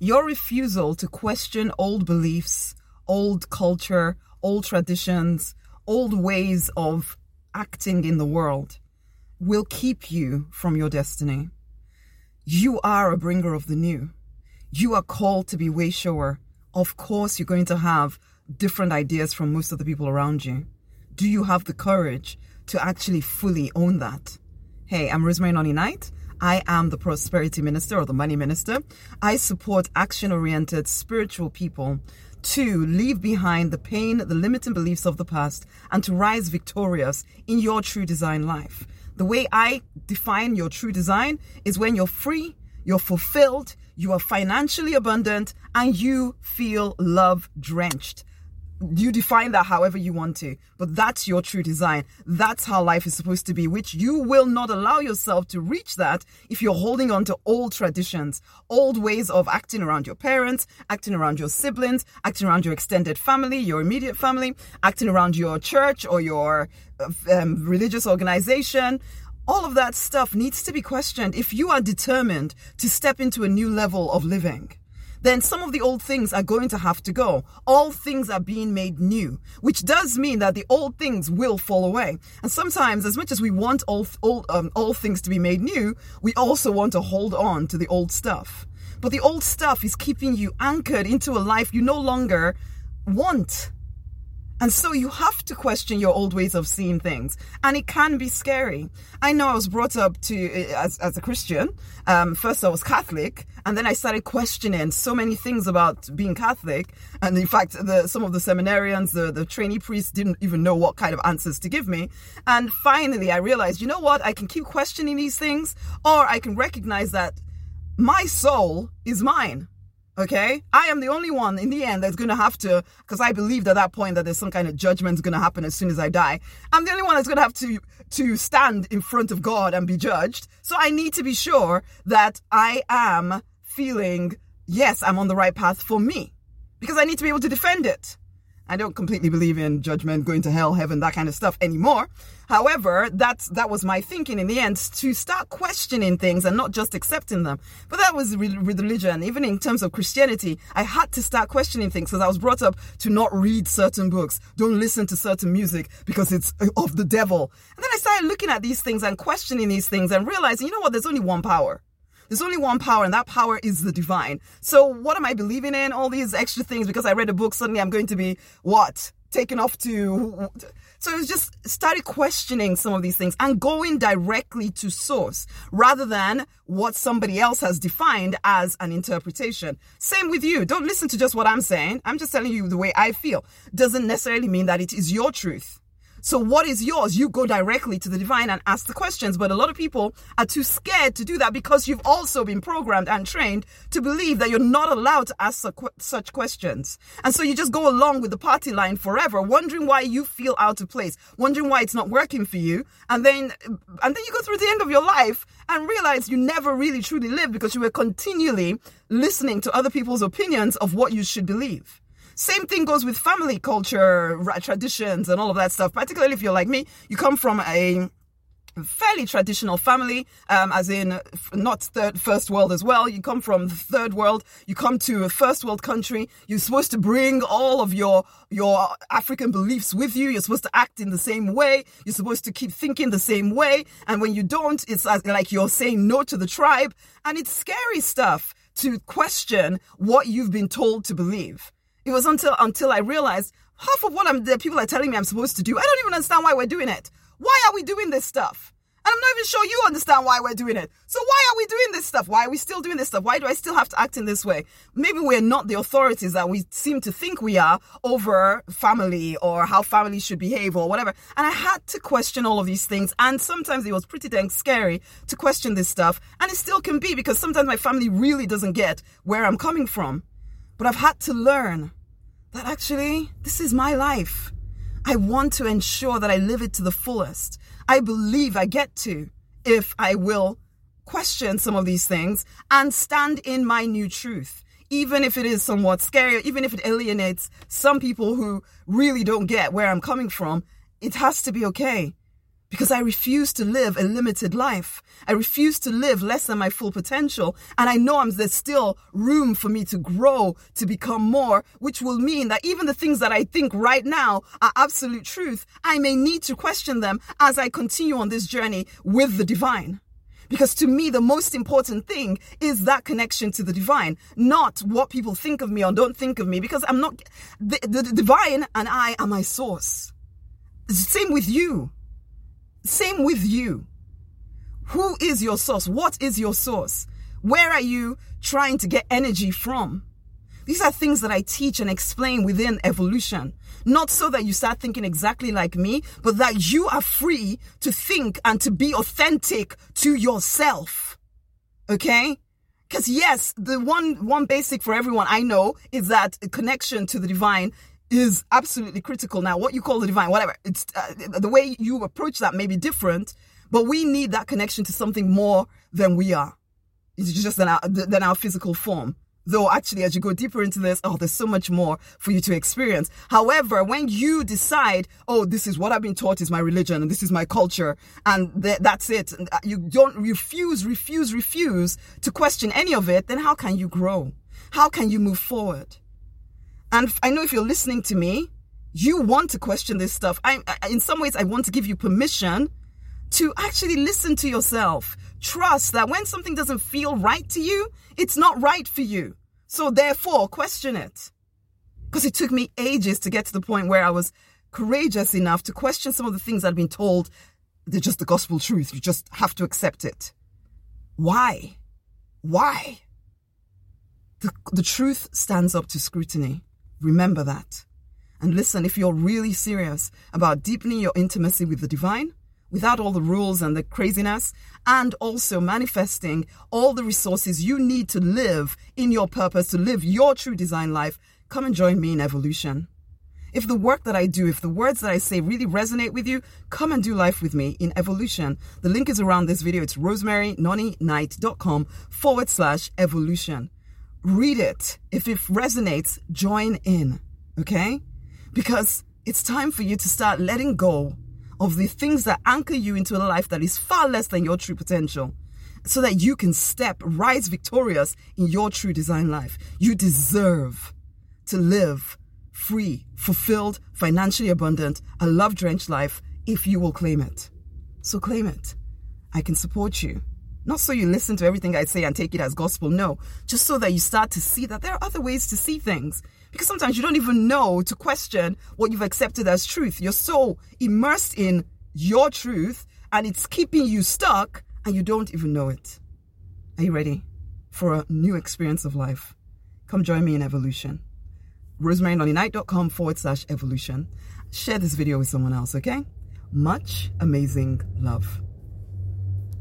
Your refusal to question old beliefs, old culture, old traditions, old ways of acting in the world will keep you from your destiny. You are a bringer of the new. You are called to be way shower. Of course, you're going to have different ideas from most of the people around you. Do you have the courage to actually fully own that? Hey, I'm Rosemary Nonny Knight. I am the prosperity minister or the money minister. I support action oriented spiritual people to leave behind the pain, the limiting beliefs of the past, and to rise victorious in your true design life. The way I define your true design is when you're free, you're fulfilled, you are financially abundant, and you feel love drenched you define that however you want to, but that's your true design. That's how life is supposed to be, which you will not allow yourself to reach that if you're holding on to old traditions, old ways of acting around your parents, acting around your siblings, acting around your extended family, your immediate family, acting around your church or your um, religious organization. All of that stuff needs to be questioned if you are determined to step into a new level of living then some of the old things are going to have to go. All things are being made new, which does mean that the old things will fall away. And sometimes, as much as we want all, all, um, all things to be made new, we also want to hold on to the old stuff. But the old stuff is keeping you anchored into a life you no longer want. And so you have to question your old ways of seeing things. And it can be scary. I know I was brought up to, as, as a Christian. Um, first I was Catholic and then I started questioning so many things about being Catholic. And in fact, the, some of the seminarians, the, the trainee priests didn't even know what kind of answers to give me. And finally I realized, you know what? I can keep questioning these things or I can recognize that my soul is mine. Okay, I am the only one in the end that's going to have to, because I believed at that point that there's some kind of judgment going to happen as soon as I die. I'm the only one that's going to have to to stand in front of God and be judged. So I need to be sure that I am feeling yes, I'm on the right path for me, because I need to be able to defend it. I don't completely believe in judgment, going to hell, heaven, that kind of stuff anymore. However, that's, that was my thinking in the end to start questioning things and not just accepting them. But that was with religion. Even in terms of Christianity, I had to start questioning things because I was brought up to not read certain books, don't listen to certain music because it's uh, of the devil. And then I started looking at these things and questioning these things and realizing, you know what, there's only one power. There's only one power, and that power is the divine. So, what am I believing in? All these extra things because I read a book, suddenly I'm going to be what? Taken off to. So, it was just started questioning some of these things and going directly to source rather than what somebody else has defined as an interpretation. Same with you. Don't listen to just what I'm saying. I'm just telling you the way I feel. Doesn't necessarily mean that it is your truth. So what is yours? You go directly to the divine and ask the questions. But a lot of people are too scared to do that because you've also been programmed and trained to believe that you're not allowed to ask such questions. And so you just go along with the party line forever, wondering why you feel out of place, wondering why it's not working for you. And then, and then you go through the end of your life and realize you never really truly lived because you were continually listening to other people's opinions of what you should believe. Same thing goes with family culture, traditions, and all of that stuff. Particularly if you're like me, you come from a fairly traditional family, um, as in not third, first world as well. You come from the third world. You come to a first world country. You're supposed to bring all of your your African beliefs with you. You're supposed to act in the same way. You're supposed to keep thinking the same way. And when you don't, it's like you're saying no to the tribe. And it's scary stuff to question what you've been told to believe. It was until until I realized half of what I'm the people are telling me I'm supposed to do. I don't even understand why we're doing it. Why are we doing this stuff? And I'm not even sure you understand why we're doing it. So why are we doing this stuff? Why are we still doing this stuff? Why do I still have to act in this way? Maybe we're not the authorities that we seem to think we are over family or how family should behave or whatever. And I had to question all of these things. And sometimes it was pretty dang scary to question this stuff. And it still can be because sometimes my family really doesn't get where I'm coming from. But I've had to learn that actually, this is my life. I want to ensure that I live it to the fullest. I believe I get to if I will question some of these things and stand in my new truth. Even if it is somewhat scary, even if it alienates some people who really don't get where I'm coming from, it has to be okay because I refuse to live a limited life. I refuse to live less than my full potential. And I know I'm, there's still room for me to grow, to become more, which will mean that even the things that I think right now are absolute truth, I may need to question them as I continue on this journey with the divine. Because to me, the most important thing is that connection to the divine, not what people think of me or don't think of me, because I'm not, the, the, the divine and I are my source. Same with you. Same with you. Who is your source? What is your source? Where are you trying to get energy from? These are things that I teach and explain within evolution. Not so that you start thinking exactly like me, but that you are free to think and to be authentic to yourself. Okay? Because yes, the one, one basic for everyone I know is that connection to the divine is absolutely critical. Now, what you call the divine, whatever, it's uh, the way you approach that may be different, but we need that connection to something more than we are. It's just than our, than our physical form. Though actually, as you go deeper into this, oh, there's so much more for you to experience. However, when you decide, oh, this is what I've been taught is my religion and this is my culture and th- that's it, uh, you don't refuse, refuse, refuse to question any of it, then how can you grow? How can you move forward? And I know if you're listening to me, you want to question this stuff. I, in some ways, I want to give you permission to actually listen to yourself. Trust that when something doesn't feel right to you, it's not right for you. So therefore, question it. Because it took me ages to get to the point where I was courageous enough to question some of the things I'd been told they're just the gospel truth. You just have to accept it. Why? Why? The, the truth stands up to scrutiny. Remember that. And listen, if you're really serious about deepening your intimacy with the divine, without all the rules and the craziness, and also manifesting all the resources you need to live in your purpose, to live your true design life, come and join me in evolution. If the work that I do, if the words that I say really resonate with you, come and do life with me in evolution. The link is around this video. It's rosemarynonnyknight.com forward slash evolution read it. If it resonates, join in, okay? Because it's time for you to start letting go of the things that anchor you into a life that is far less than your true potential so that you can step, rise victorious in your true design life. You deserve to live free, fulfilled, financially abundant, a love drenched life if you will claim it. So claim it. I can support you. Not so you listen to everything I say and take it as gospel, no. Just so that you start to see that there are other ways to see things. Because sometimes you don't even know to question what you've accepted as truth. You're so immersed in your truth and it's keeping you stuck and you don't even know it. Are you ready for a new experience of life? Come join me in evolution. RosemaryNonnyKnight.com forward slash evolution. Share this video with someone else, okay? Much amazing love.